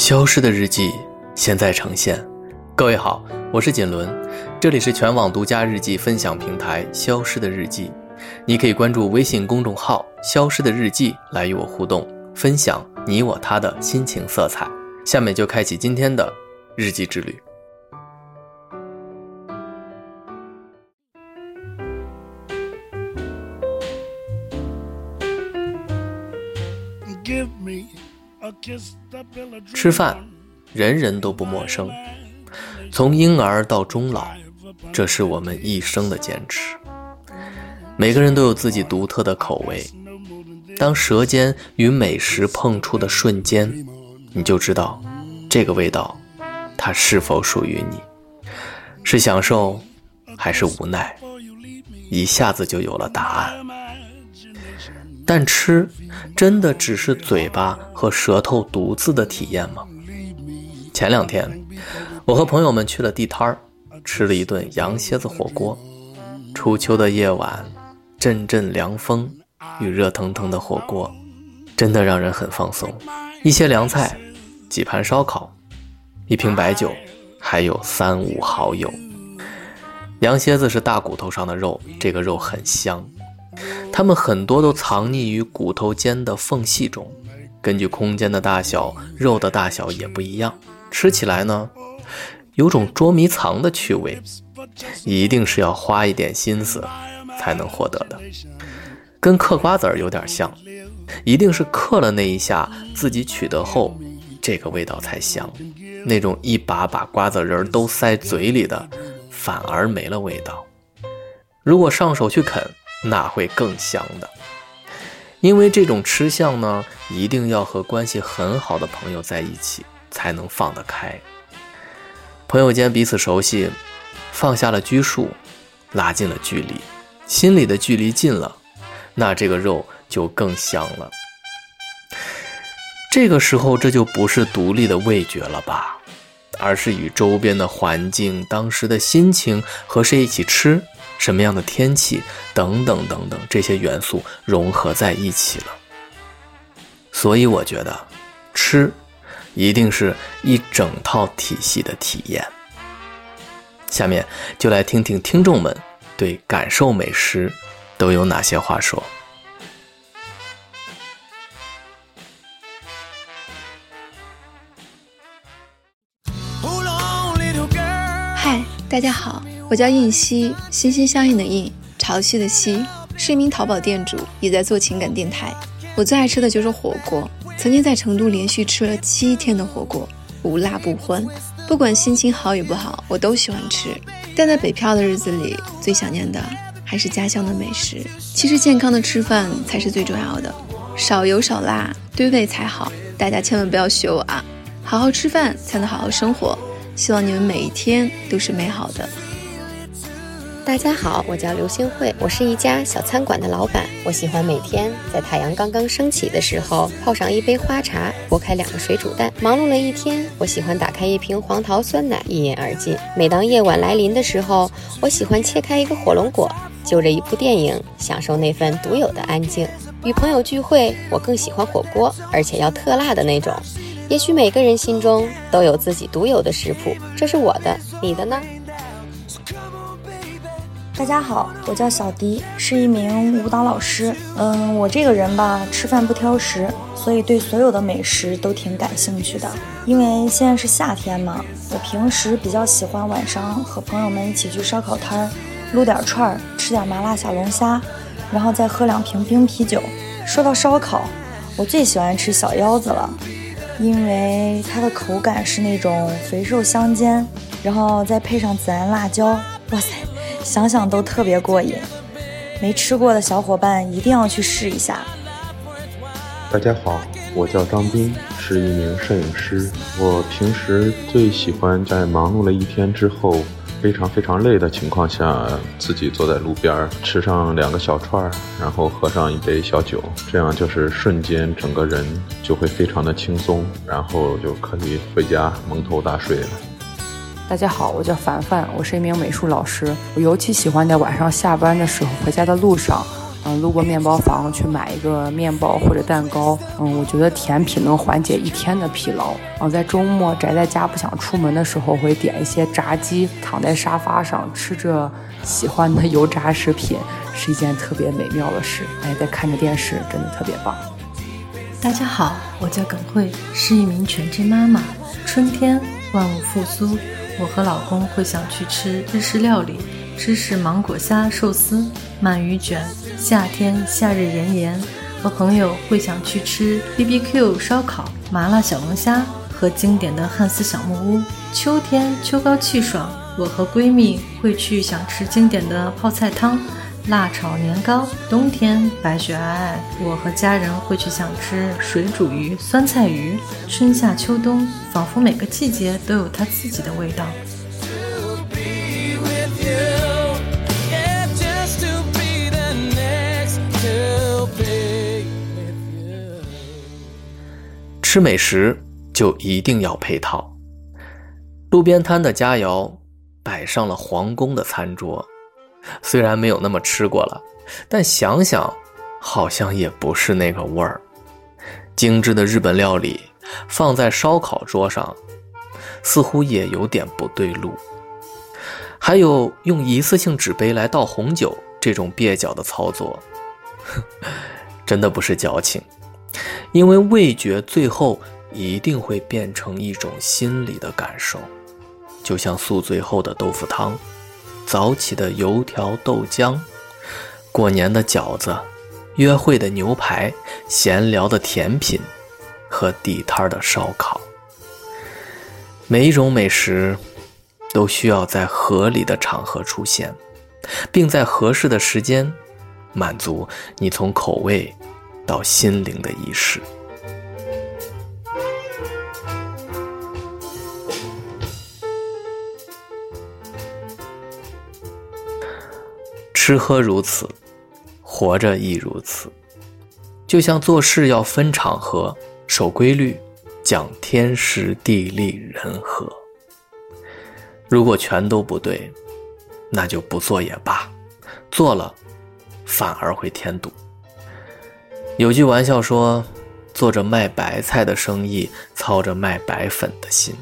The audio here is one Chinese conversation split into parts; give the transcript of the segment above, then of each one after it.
消失的日记现在呈现。各位好，我是锦纶，这里是全网独家日记分享平台《消失的日记》，你可以关注微信公众号“消失的日记”来与我互动，分享你我他的心情色彩。下面就开启今天的日记之旅。吃饭，人人都不陌生。从婴儿到终老，这是我们一生的坚持。每个人都有自己独特的口味。当舌尖与美食碰触的瞬间，你就知道这个味道，它是否属于你，是享受还是无奈，一下子就有了答案。但吃真的只是嘴巴和舌头独自的体验吗？前两天，我和朋友们去了地摊儿，吃了一顿羊蝎子火锅。初秋的夜晚，阵阵凉风与热腾腾的火锅，真的让人很放松。一些凉菜，几盘烧烤，一瓶白酒，还有三五好友。羊蝎子是大骨头上的肉，这个肉很香。它们很多都藏匿于骨头间的缝隙中，根据空间的大小，肉的大小也不一样。吃起来呢，有种捉迷藏的趣味，一定是要花一点心思才能获得的。跟嗑瓜子儿有点像，一定是嗑了那一下，自己取得后，这个味道才香。那种一把把瓜子仁儿都塞嘴里的，反而没了味道。如果上手去啃。那会更香的，因为这种吃相呢，一定要和关系很好的朋友在一起才能放得开。朋友间彼此熟悉，放下了拘束，拉近了距离，心里的距离近了，那这个肉就更香了。这个时候，这就不是独立的味觉了吧，而是与周边的环境、当时的心情和谁一起吃。什么样的天气等等等等，这些元素融合在一起了。所以我觉得，吃一定是一整套体系的体验。下面就来听听听众们对感受美食都有哪些话说。嗨，大家好。我叫印西，心心相印的印，潮汐的汐，是一名淘宝店主，也在做情感电台。我最爱吃的就是火锅，曾经在成都连续吃了七天的火锅，无辣不欢。不管心情好与不好，我都喜欢吃。但在北漂的日子里，最想念的还是家乡的美食。其实健康的吃饭才是最重要的，少油少辣，对胃才好。大家千万不要学我啊！好好吃饭才能好好生活。希望你们每一天都是美好的。大家好，我叫刘新慧，我是一家小餐馆的老板。我喜欢每天在太阳刚刚升起的时候泡上一杯花茶，剥开两个水煮蛋。忙碌了一天，我喜欢打开一瓶黄桃酸奶，一饮而尽。每当夜晚来临的时候，我喜欢切开一个火龙果，就着一部电影，享受那份独有的安静。与朋友聚会，我更喜欢火锅，而且要特辣的那种。也许每个人心中都有自己独有的食谱，这是我的，你的呢？大家好，我叫小迪，是一名舞蹈老师。嗯，我这个人吧，吃饭不挑食，所以对所有的美食都挺感兴趣的。因为现在是夏天嘛，我平时比较喜欢晚上和朋友们一起去烧烤摊儿，撸点串儿，吃点麻辣小龙虾，然后再喝两瓶冰啤酒。说到烧烤，我最喜欢吃小腰子了，因为它的口感是那种肥瘦相间，然后再配上孜然辣椒，哇塞！想想都特别过瘾，没吃过的小伙伴一定要去试一下。大家好，我叫张斌，是一名摄影师。我平时最喜欢在忙碌了一天之后，非常非常累的情况下，自己坐在路边吃上两个小串儿，然后喝上一杯小酒，这样就是瞬间整个人就会非常的轻松，然后就可以回家蒙头大睡了。大家好，我叫凡凡，我是一名美术老师。我尤其喜欢在晚上下班的时候回家的路上，嗯，路过面包房去买一个面包或者蛋糕，嗯，我觉得甜品能缓解一天的疲劳。嗯，在周末宅在家不想出门的时候，会点一些炸鸡，躺在沙发上吃着喜欢的油炸食品，是一件特别美妙的事。哎，在看着电视，真的特别棒。大家好，我叫耿慧，是一名全职妈妈。春天万物复苏，我和老公会想去吃日式料理，芝士芒果虾寿司、鳗鱼卷。夏天夏日炎炎，和朋友会想去吃 BBQ 烧烤、麻辣小龙虾和经典的汉斯小木屋。秋天秋高气爽，我和闺蜜会去想吃经典的泡菜汤、辣炒年糕。冬天白雪皑皑，我和家人会去想吃水煮鱼、酸菜鱼。春夏秋冬，仿佛每个季节都有它自己的味道。吃美食就一定要配套。路边摊的佳肴摆上了皇宫的餐桌，虽然没有那么吃过了，但想想好像也不是那个味儿。精致的日本料理放在烧烤桌上，似乎也有点不对路。还有用一次性纸杯来倒红酒这种蹩脚的操作，真的不是矫情。因为味觉最后一定会变成一种心理的感受，就像宿醉后的豆腐汤，早起的油条豆浆，过年的饺子，约会的牛排，闲聊的甜品，和地摊的烧烤。每一种美食都需要在合理的场合出现，并在合适的时间满足你从口味。到心灵的仪式，吃喝如此，活着亦如此。就像做事要分场合、守规律、讲天时地利人和。如果全都不对，那就不做也罢；做了，反而会添堵。有句玩笑说：“做着卖白菜的生意，操着卖白粉的心。”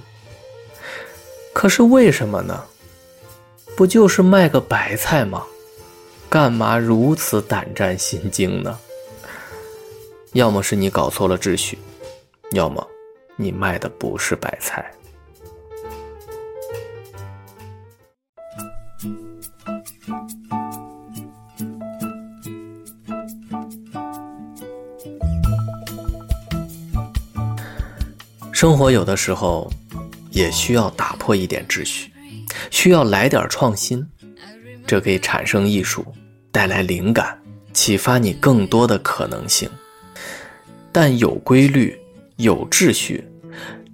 可是为什么呢？不就是卖个白菜吗？干嘛如此胆战心惊呢？要么是你搞错了秩序，要么你卖的不是白菜。生活有的时候也需要打破一点秩序，需要来点创新，这可以产生艺术，带来灵感，启发你更多的可能性。但有规律、有秩序，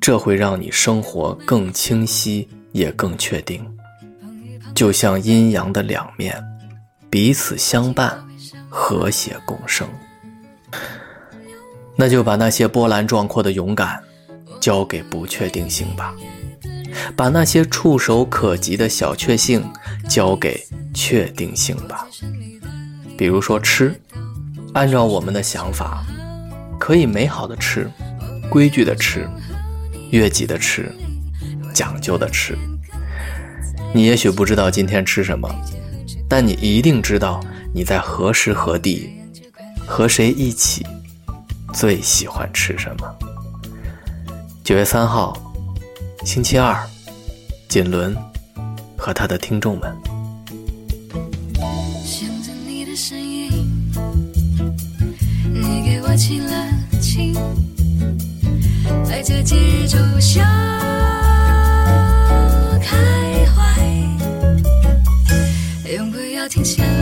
这会让你生活更清晰，也更确定。就像阴阳的两面，彼此相伴，和谐共生。那就把那些波澜壮阔的勇敢。交给不确定性吧，把那些触手可及的小确幸交给确定性吧。比如说吃，按照我们的想法，可以美好的吃，规矩的吃，悦己的吃，讲究的吃。你也许不知道今天吃什么，但你一定知道你在何时何地，和谁一起，最喜欢吃什么。九月三号，星期二，锦纶和他的听众们。想着你的声音，你给我亲了亲，在这节日中笑开怀，永不要停下。